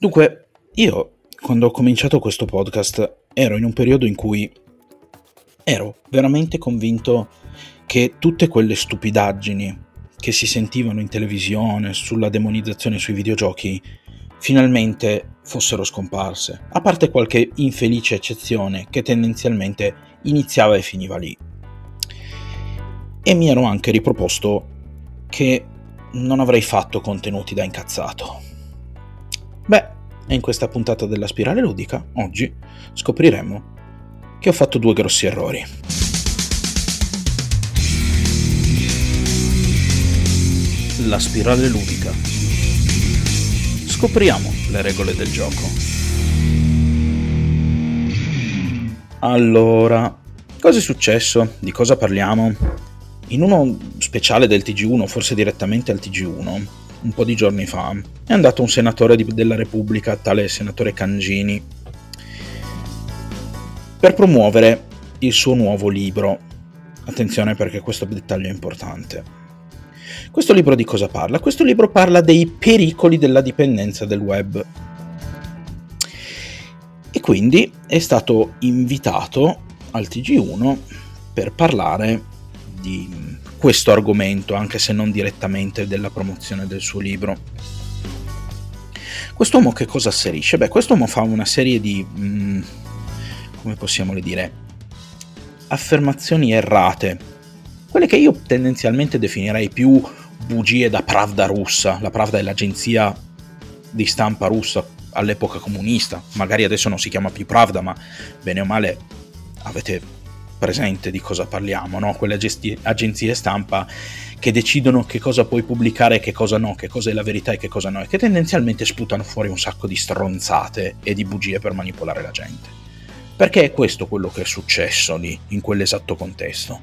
Dunque, io quando ho cominciato questo podcast ero in un periodo in cui ero veramente convinto che tutte quelle stupidaggini che si sentivano in televisione sulla demonizzazione sui videogiochi finalmente fossero scomparse, a parte qualche infelice eccezione che tendenzialmente iniziava e finiva lì. E mi ero anche riproposto che non avrei fatto contenuti da incazzato. Beh, e in questa puntata della spirale ludica, oggi, scopriremo che ho fatto due grossi errori. La spirale ludica. Scopriamo le regole del gioco. Allora, cosa è successo? Di cosa parliamo? In uno speciale del TG1, forse direttamente al TG1, un po' di giorni fa, è andato un senatore di, della Repubblica, tale senatore Cangini, per promuovere il suo nuovo libro. Attenzione perché questo dettaglio è importante. Questo libro di cosa parla? Questo libro parla dei pericoli della dipendenza del web. E quindi è stato invitato al TG1 per parlare di questo argomento, anche se non direttamente della promozione del suo libro. Quest'uomo che cosa asserisce? Beh, quest'uomo fa una serie di, mh, mm, come possiamo dire, affermazioni errate, quelle che io tendenzialmente definirei più bugie da Pravda russa. La Pravda è l'agenzia di stampa russa all'epoca comunista, magari adesso non si chiama più Pravda, ma bene o male avete presente di cosa parliamo, no? quelle gesti- agenzie stampa che decidono che cosa puoi pubblicare e che cosa no, che cosa è la verità e che cosa no, e che tendenzialmente sputano fuori un sacco di stronzate e di bugie per manipolare la gente. Perché è questo quello che è successo lì, in quell'esatto contesto.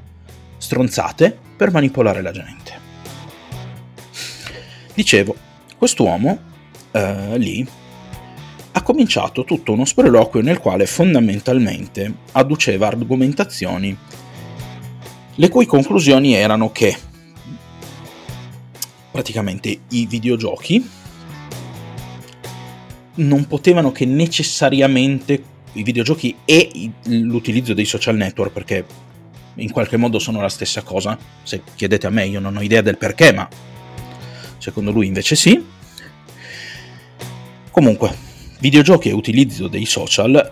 Stronzate per manipolare la gente. Dicevo, quest'uomo eh, lì cominciato tutto uno sproloquio nel quale fondamentalmente adduceva argomentazioni le cui conclusioni erano che praticamente i videogiochi non potevano che necessariamente i videogiochi e l'utilizzo dei social network perché in qualche modo sono la stessa cosa. Se chiedete a me io non ho idea del perché ma secondo lui invece sì. Comunque videogiochi e utilizzo dei social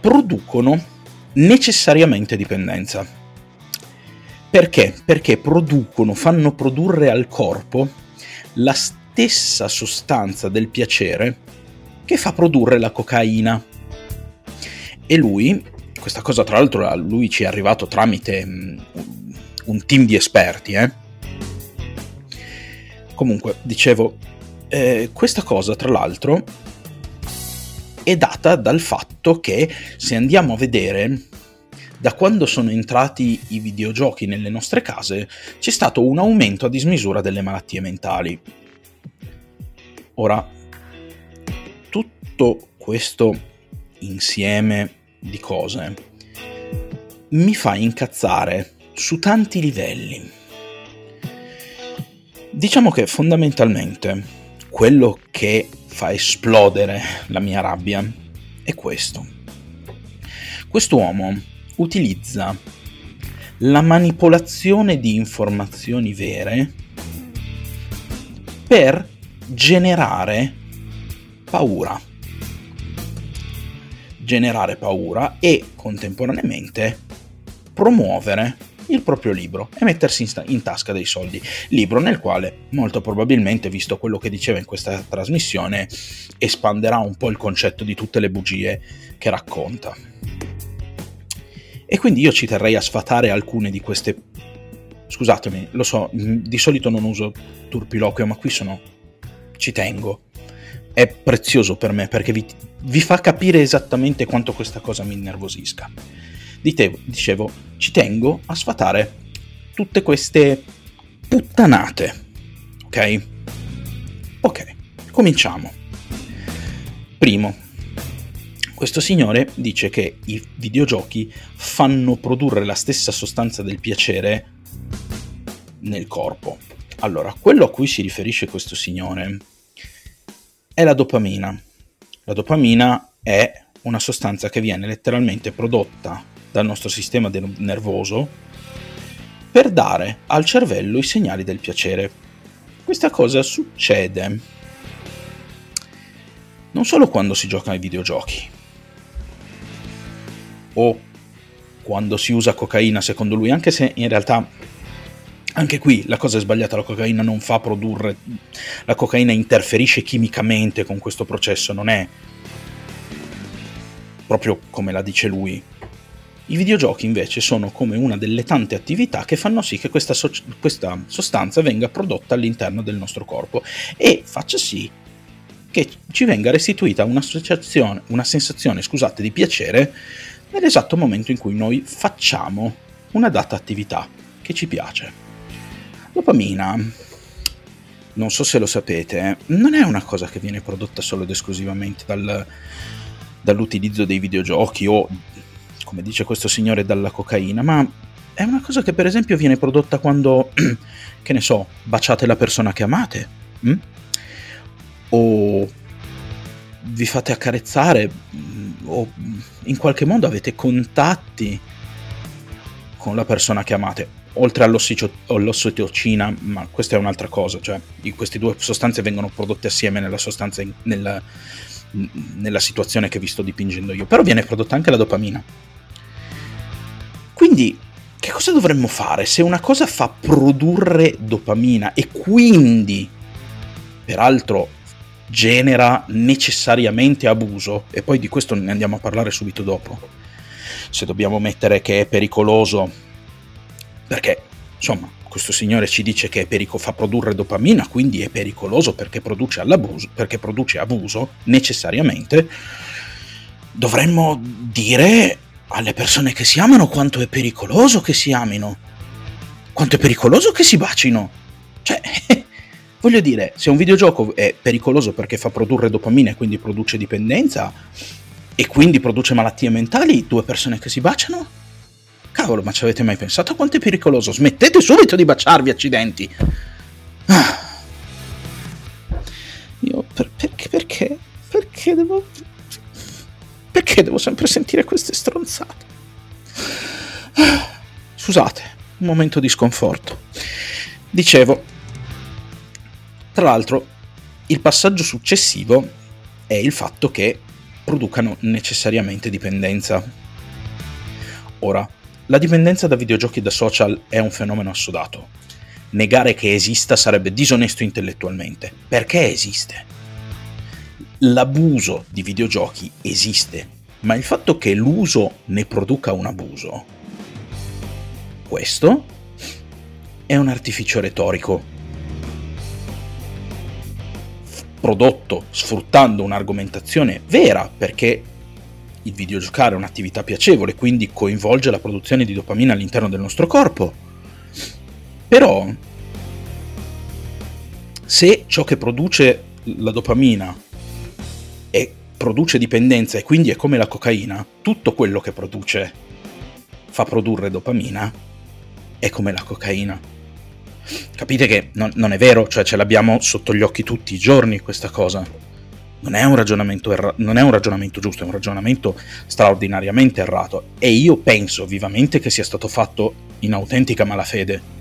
producono necessariamente dipendenza. Perché? Perché producono, fanno produrre al corpo la stessa sostanza del piacere che fa produrre la cocaina. E lui, questa cosa tra l'altro a lui ci è arrivato tramite um, un team di esperti, eh? Comunque, dicevo, eh, questa cosa tra l'altro è data dal fatto che se andiamo a vedere da quando sono entrati i videogiochi nelle nostre case c'è stato un aumento a dismisura delle malattie mentali. Ora, tutto questo insieme di cose mi fa incazzare su tanti livelli. Diciamo che fondamentalmente quello che fa esplodere la mia rabbia è questo. Quest'uomo utilizza la manipolazione di informazioni vere per generare paura. Generare paura e contemporaneamente promuovere il proprio libro e mettersi in, sta- in, tasca dei soldi. Libro nel quale, molto probabilmente, visto quello che diceva in questa trasmissione, espanderà un po' il concetto di tutte le bugie che racconta. E quindi io ci terrei a sfatare alcune di queste... Scusatemi, lo so, di solito non uso turpiloquio, ma qui sono... ci tengo. È prezioso per me perché vi, vi fa capire esattamente quanto questa cosa mi innervosisca. Ditevo, dicevo, ci tengo a sfatare tutte queste puttanate. Ok? Ok, cominciamo. Primo, questo signore dice che i videogiochi fanno produrre la stessa sostanza del piacere nel corpo. Allora, quello a cui si riferisce questo signore è la dopamina. La dopamina è una sostanza che viene letteralmente prodotta dal nostro sistema nervoso per dare al cervello i segnali del piacere. Questa cosa succede non solo quando si gioca ai videogiochi o quando si usa cocaina secondo lui, anche se in realtà anche qui la cosa è sbagliata, la cocaina non fa produrre, la cocaina interferisce chimicamente con questo processo, non è proprio come la dice lui. I videogiochi invece sono come una delle tante attività che fanno sì che questa, so- questa sostanza venga prodotta all'interno del nostro corpo e faccia sì che ci venga restituita una, sensazione scusate, di piacere nell'esatto momento in cui noi facciamo una data attività che ci piace. Dopamina, non so se lo sapete, non è una cosa che viene prodotta solo ed esclusivamente dal, dall'utilizzo dei videogiochi o, come dice questo signore, dalla cocaina, ma è una cosa che per esempio viene prodotta quando, che ne so, baciate la persona che amate, hm? o vi fate accarezzare, o in qualche modo avete contatti con la persona che amate oltre all'ossitocina, ma questa è un'altra cosa, cioè queste due sostanze vengono prodotte assieme nella sostanza, nella, nella situazione che vi sto dipingendo io, però viene prodotta anche la dopamina. Quindi, che cosa dovremmo fare? Se una cosa fa produrre dopamina e quindi, peraltro, genera necessariamente abuso, e poi di questo ne andiamo a parlare subito dopo, se dobbiamo mettere che è pericoloso perché insomma questo signore ci dice che perico- fa produrre dopamina, quindi è pericoloso perché produce, perché produce abuso necessariamente, dovremmo dire alle persone che si amano quanto è pericoloso che si amino, quanto è pericoloso che si bacino. Cioè, voglio dire, se un videogioco è pericoloso perché fa produrre dopamina e quindi produce dipendenza e quindi produce malattie mentali, due persone che si baciano, Cavolo, ma ci avete mai pensato quanto è pericoloso? Smettete subito di baciarvi, accidenti! Ah. Io per, perché, perché? Perché devo. Perché devo sempre sentire queste stronzate? Scusate, un momento di sconforto. Dicevo, tra l'altro, il passaggio successivo è il fatto che producano necessariamente dipendenza. Ora, la dipendenza da videogiochi e da social è un fenomeno assodato. Negare che esista sarebbe disonesto intellettualmente. Perché esiste? L'abuso di videogiochi esiste, ma il fatto che l'uso ne produca un abuso, questo è un artificio retorico prodotto sfruttando un'argomentazione vera perché il videogiocare è un'attività piacevole, quindi coinvolge la produzione di dopamina all'interno del nostro corpo. Però, se ciò che produce la dopamina produce dipendenza e quindi è come la cocaina, tutto quello che produce fa produrre dopamina è come la cocaina. Capite che non, non è vero, cioè ce l'abbiamo sotto gli occhi tutti i giorni questa cosa non è, erra- non è un ragionamento giusto, è un ragionamento straordinariamente errato e io penso vivamente che sia stato fatto in autentica malafede.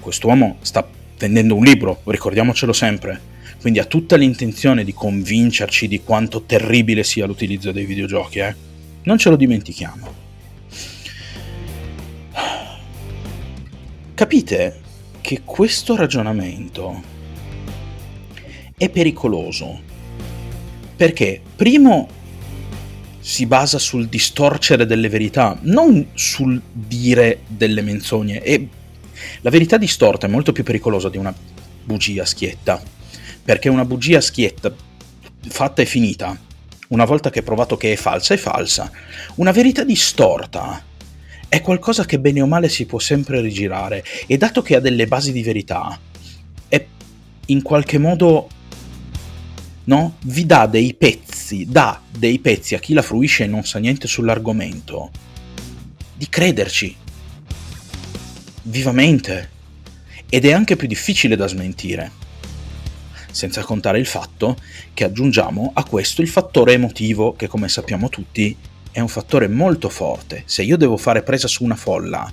Quest'uomo sta vendendo un libro, ricordiamocelo sempre, quindi ha tutta l'intenzione di convincerci di quanto terribile sia l'utilizzo dei videogiochi, eh? Non ce lo dimentichiamo. Capite che questo ragionamento è pericoloso perché primo si basa sul distorcere delle verità, non sul dire delle menzogne. E la verità distorta è molto più pericolosa di una bugia schietta, perché una bugia schietta fatta e finita, una volta che è provato che è falsa, è falsa. Una verità distorta è qualcosa che bene o male si può sempre rigirare e dato che ha delle basi di verità, è in qualche modo no? vi dà dei pezzi, dà dei pezzi a chi la fruisce e non sa niente sull'argomento, di crederci vivamente. Ed è anche più difficile da smentire. Senza contare il fatto che aggiungiamo a questo il fattore emotivo che come sappiamo tutti è un fattore molto forte. Se io devo fare presa su una folla,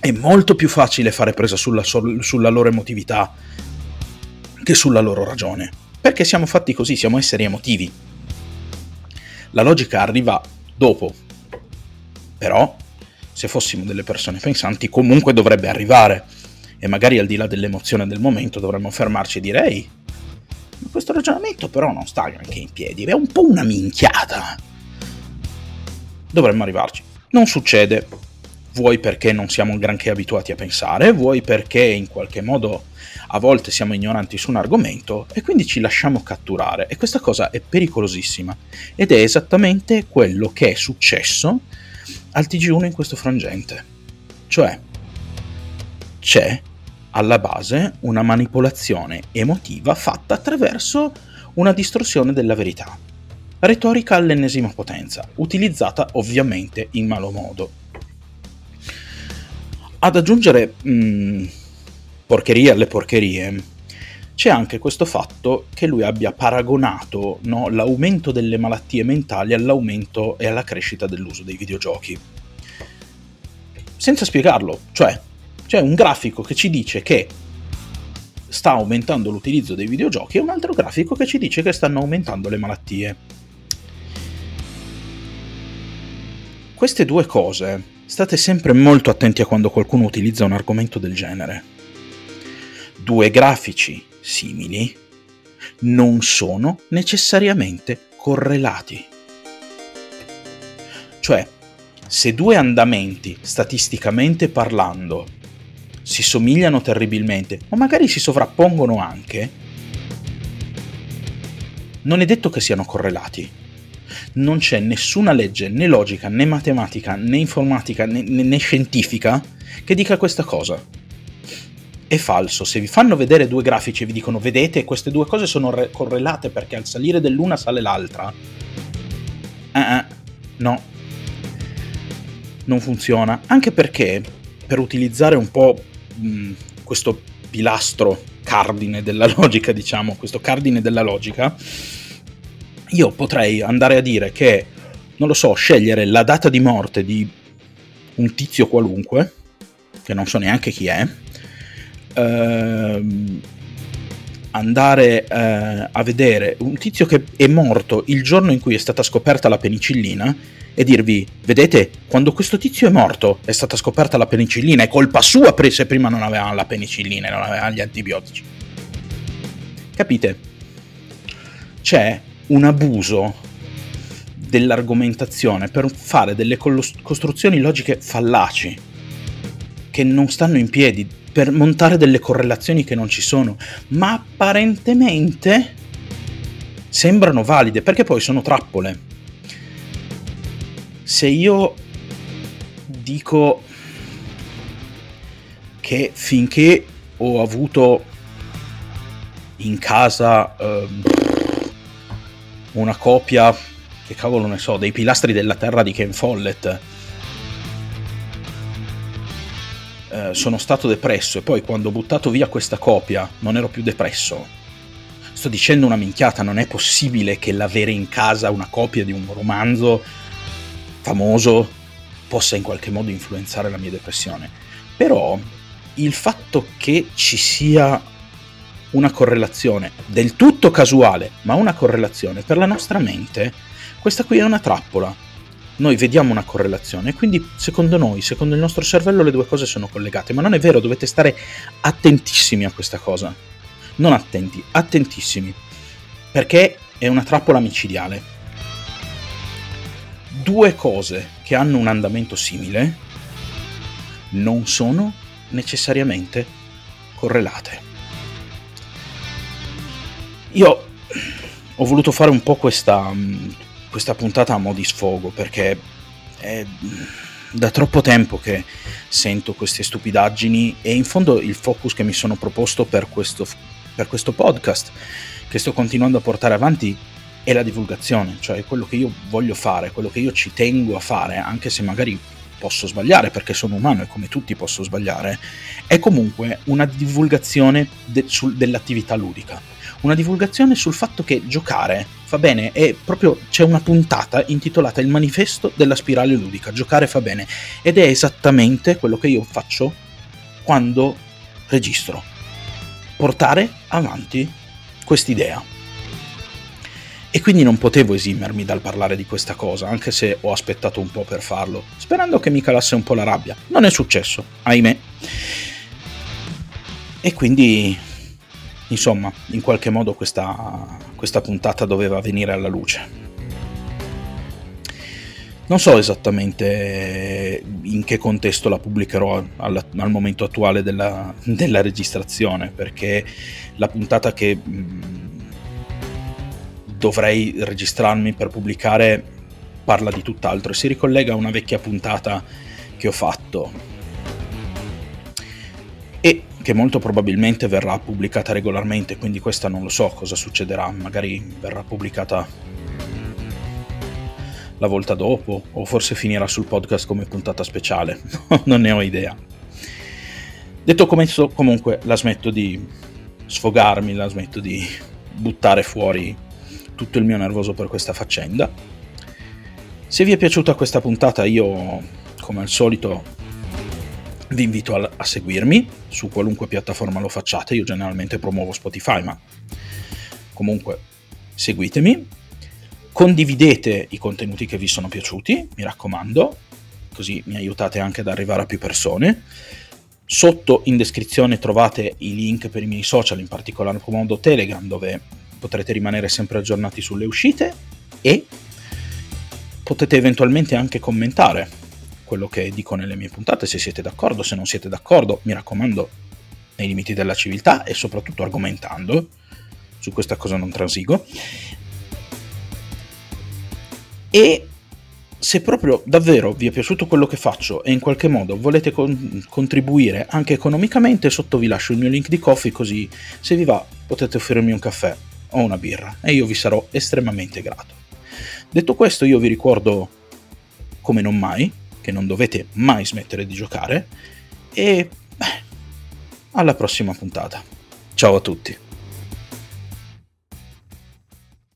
è molto più facile fare presa sulla, sulla loro emotività che sulla loro ragione. Perché siamo fatti così, siamo esseri emotivi. La logica arriva dopo. Però, se fossimo delle persone pensanti, comunque dovrebbe arrivare. E magari al di là dell'emozione del momento dovremmo fermarci e dire, ehi, ma questo ragionamento però non sta anche in piedi, è un po' una minchiata. Dovremmo arrivarci. Non succede, vuoi perché non siamo granché abituati a pensare, vuoi perché in qualche modo a volte siamo ignoranti su un argomento e quindi ci lasciamo catturare e questa cosa è pericolosissima ed è esattamente quello che è successo al TG1 in questo frangente. Cioè c'è alla base una manipolazione emotiva fatta attraverso una distorsione della verità. Retorica all'ennesima potenza, utilizzata ovviamente in malo modo ad aggiungere mh, mm, porcherie alle porcherie, c'è anche questo fatto che lui abbia paragonato no, l'aumento delle malattie mentali all'aumento e alla crescita dell'uso dei videogiochi. Senza spiegarlo, cioè c'è un grafico che ci dice che sta aumentando l'utilizzo dei videogiochi e un altro grafico che ci dice che stanno aumentando le malattie. Queste due cose State sempre molto attenti a quando qualcuno utilizza un argomento del genere. Due grafici simili non sono necessariamente correlati. Cioè, se due andamenti, statisticamente parlando, si somigliano terribilmente, o magari si sovrappongono anche, non è detto che siano correlati non c'è nessuna legge né logica né matematica né informatica né, né, scientifica che dica questa cosa. È falso, se vi fanno vedere due grafici e vi dicono vedete queste due cose sono re- correlate perché al salire dell'una sale l'altra, eh, eh, no, non funziona. Anche perché per utilizzare un po' mh, questo pilastro cardine della logica, diciamo, questo cardine della logica, io potrei andare a dire che, non lo so, scegliere la data di morte di un tizio qualunque, che non so neanche chi è, ehm, andare eh, a vedere un tizio che è morto il giorno in cui è stata scoperta la penicillina e dirvi, vedete, quando questo tizio è morto è stata scoperta la penicillina, è colpa sua se prima non avevano la penicillina, non avevano gli antibiotici. Capite? C'è un abuso dell'argomentazione per fare delle costruzioni logiche fallaci che non stanno in piedi, per montare delle correlazioni che non ci sono, ma apparentemente sembrano valide perché poi sono trappole. Se io dico che finché ho avuto in casa eh, una copia, che cavolo ne so, dei pilastri della terra di Ken Follett. Eh, sono stato depresso e poi quando ho buttato via questa copia non ero più depresso. Sto dicendo una minchiata, non è possibile che l'avere in casa una copia di un romanzo famoso possa in qualche modo influenzare la mia depressione. Però il fatto che ci sia una correlazione del tutto casuale, ma una correlazione per la nostra mente, questa qui è una trappola. Noi vediamo una correlazione quindi secondo noi, secondo il nostro cervello, le due cose sono collegate, ma non è vero, dovete stare attentissimi a questa cosa. Non attenti, attentissimi, perché è una trappola micidiale. Due cose che hanno un andamento simile non sono necessariamente correlate. Io ho voluto fare un po' questa, questa puntata a mo' di sfogo perché è da troppo tempo che sento queste stupidaggini e in fondo il focus che mi sono proposto per questo, per questo podcast che sto continuando a portare avanti è la divulgazione, cioè quello che io voglio fare, quello che io ci tengo a fare, anche se magari posso sbagliare perché sono umano e come tutti posso sbagliare, è comunque una divulgazione de- sul, dell'attività ludica una divulgazione sul fatto che giocare fa bene e proprio c'è una puntata intitolata Il manifesto della spirale ludica, giocare fa bene ed è esattamente quello che io faccio quando registro, portare avanti quest'idea. E quindi non potevo esimermi dal parlare di questa cosa, anche se ho aspettato un po' per farlo, sperando che mi calasse un po' la rabbia. Non è successo, ahimè. E quindi, insomma, in qualche modo questa, questa puntata doveva venire alla luce. Non so esattamente in che contesto la pubblicherò al, al momento attuale della, della, registrazione, perché la puntata che dovrei registrarmi per pubblicare parla di tutt'altro e si ricollega a una vecchia puntata che ho fatto che molto probabilmente verrà pubblicata regolarmente, quindi questa non lo so cosa succederà, magari verrà pubblicata la volta dopo o forse finirà sul podcast come puntata speciale, non ne ho idea. Detto questo, comunque la smetto di sfogarmi, la smetto di buttare fuori tutto il mio nervoso per questa faccenda. Se vi è piaciuta questa puntata io, come al solito, vi invito a, a seguirmi su qualunque piattaforma lo facciate, io generalmente promuovo Spotify, ma comunque seguitemi, condividete i contenuti che vi sono piaciuti, mi raccomando, così mi aiutate anche ad arrivare a più persone. Sotto in descrizione trovate i link per i miei social, in particolar modo Telegram, dove potrete rimanere sempre aggiornati sulle uscite e potete eventualmente anche commentare quello che dico nelle mie puntate, se siete d'accordo, se non siete d'accordo, mi raccomando, nei limiti della civiltà e soprattutto argomentando, su questa cosa non transigo. E se proprio davvero vi è piaciuto quello che faccio e in qualche modo volete con- contribuire anche economicamente, sotto vi lascio il mio link di coffee così se vi va potete offrirmi un caffè o una birra e io vi sarò estremamente grato. Detto questo io vi ricordo come non mai che non dovete mai smettere di giocare e beh, alla prossima puntata. Ciao a tutti.